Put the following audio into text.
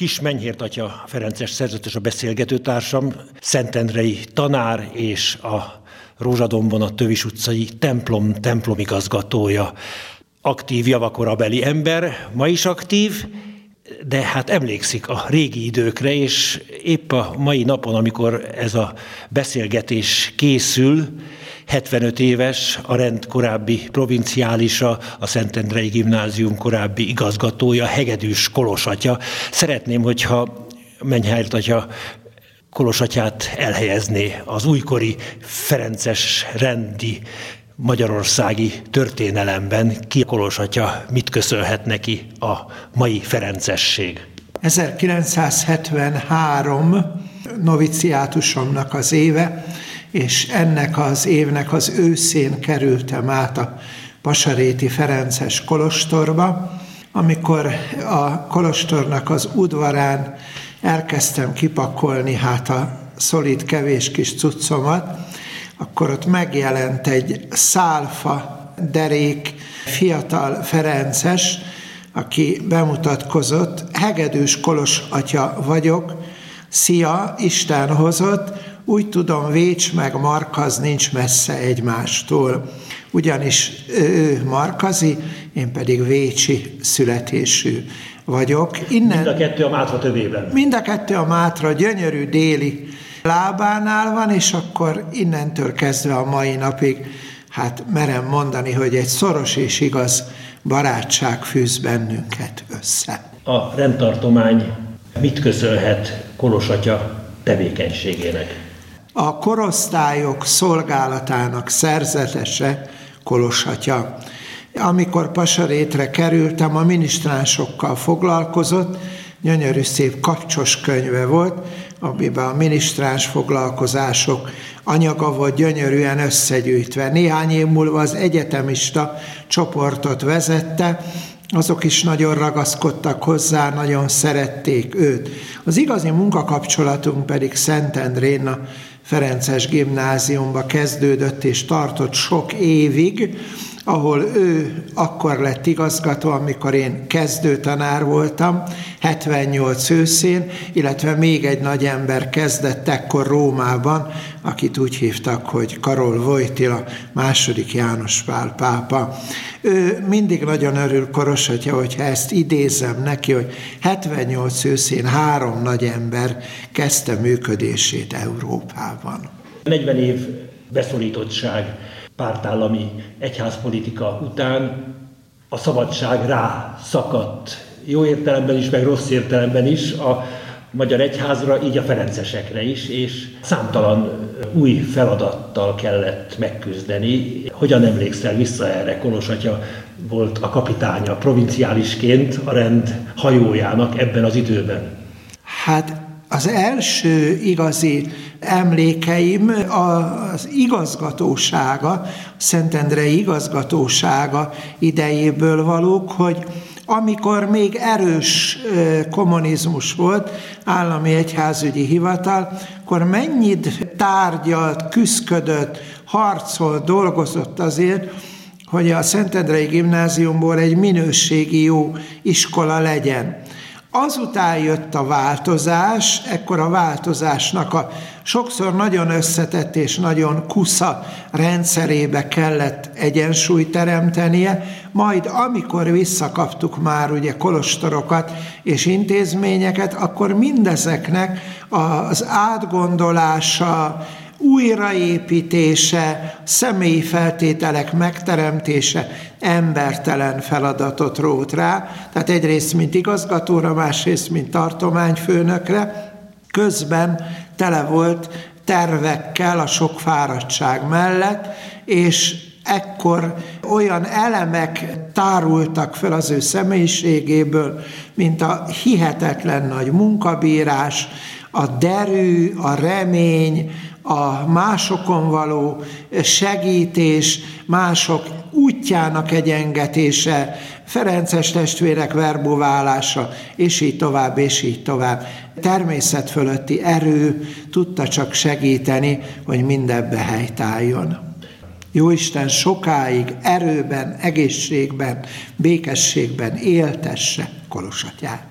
Kis Menyhért atya Ferences szerzetes a beszélgetőtársam, Szentendrei tanár és a Rózsadombon a Tövis utcai templom templomigazgatója. Aktív javakorabeli ember, ma is aktív, de hát emlékszik a régi időkre, és épp a mai napon, amikor ez a beszélgetés készül, 75 éves, a rend korábbi provinciálisa, a Szentendrei Gimnázium korábbi igazgatója, Hegedűs Kolosatya. Szeretném, hogyha Menyhárt atya Kolosatyát elhelyezné az újkori Ferences rendi magyarországi történelemben. Ki Kolosatya mit köszönhet neki a mai Ferencesség? 1973 noviciátusomnak az éve, és ennek az évnek az őszén kerültem át a Pasaréti Ferences Kolostorba, amikor a Kolostornak az udvarán elkezdtem kipakolni hát a szolid kevés kis cuccomat, akkor ott megjelent egy szálfa derék fiatal Ferences, aki bemutatkozott, hegedűs Kolos atya vagyok, szia, Isten hozott, úgy tudom, Vécs meg Markaz nincs messze egymástól, ugyanis ő Markazi, én pedig Vécsi születésű vagyok. Innen, mind a kettő a Mátra tövében. Mind a kettő a Mátra gyönyörű déli lábánál van, és akkor innentől kezdve a mai napig, hát merem mondani, hogy egy szoros és igaz barátság fűz bennünket össze. A rendtartomány mit köszönhet Kolosatya tevékenységének? a korosztályok szolgálatának szerzetese Kolosatya. Amikor Pasarétre kerültem, a minisztránsokkal foglalkozott, gyönyörű szép kapcsos könyve volt, amiben a minisztráns foglalkozások anyaga volt gyönyörűen összegyűjtve. Néhány év múlva az egyetemista csoportot vezette, azok is nagyon ragaszkodtak hozzá, nagyon szerették őt. Az igazi munkakapcsolatunk pedig Szentendrén a Ferences gimnáziumba kezdődött és tartott sok évig, ahol ő akkor lett igazgató, amikor én kezdőtanár voltam, 78 őszén, illetve még egy nagy ember kezdett ekkor Rómában, akit úgy hívtak, hogy Karol Vojtila, második János Pál pápa. Ő mindig nagyon örül Korosatja, hogyha ezt idézem neki, hogy 78 őszén három nagy ember kezdte működését Európában. 40 év beszorítottság pártállami egyházpolitika után a szabadság rá szakadt jó értelemben is, meg rossz értelemben is a magyar egyházra, így a ferencesekre is, és számtalan új feladattal kellett megküzdeni. Hogyan emlékszel vissza erre? Kolos atya volt a kapitánya provinciálisként a rend hajójának ebben az időben. Hát az első igazi emlékeim az igazgatósága, Szentendrei igazgatósága idejéből valók, hogy amikor még erős kommunizmus volt, állami egyházügyi hivatal, akkor mennyit tárgyalt, küszködött, harcolt, dolgozott azért, hogy a Szentendrei gimnáziumból egy minőségi jó iskola legyen. Azután jött a változás, ekkor a változásnak a sokszor nagyon összetett és nagyon kusza rendszerébe kellett egyensúlyt teremtenie, majd amikor visszakaptuk már ugye kolostorokat és intézményeket, akkor mindezeknek az átgondolása, újraépítése, személyi feltételek megteremtése embertelen feladatot rót rá, tehát egyrészt mint igazgatóra, másrészt mint tartományfőnökre, közben tele volt tervekkel a sok fáradtság mellett, és ekkor olyan elemek tárultak fel az ő személyiségéből, mint a hihetetlen nagy munkabírás, a derű, a remény, a másokon való segítés, mások útjának egyengetése, Ferences testvérek verboválása, és így tovább, és így tovább. Természet fölötti erő tudta csak segíteni, hogy mindebbe helytálljon. Jóisten sokáig erőben, egészségben, békességben éltesse Kolosatját.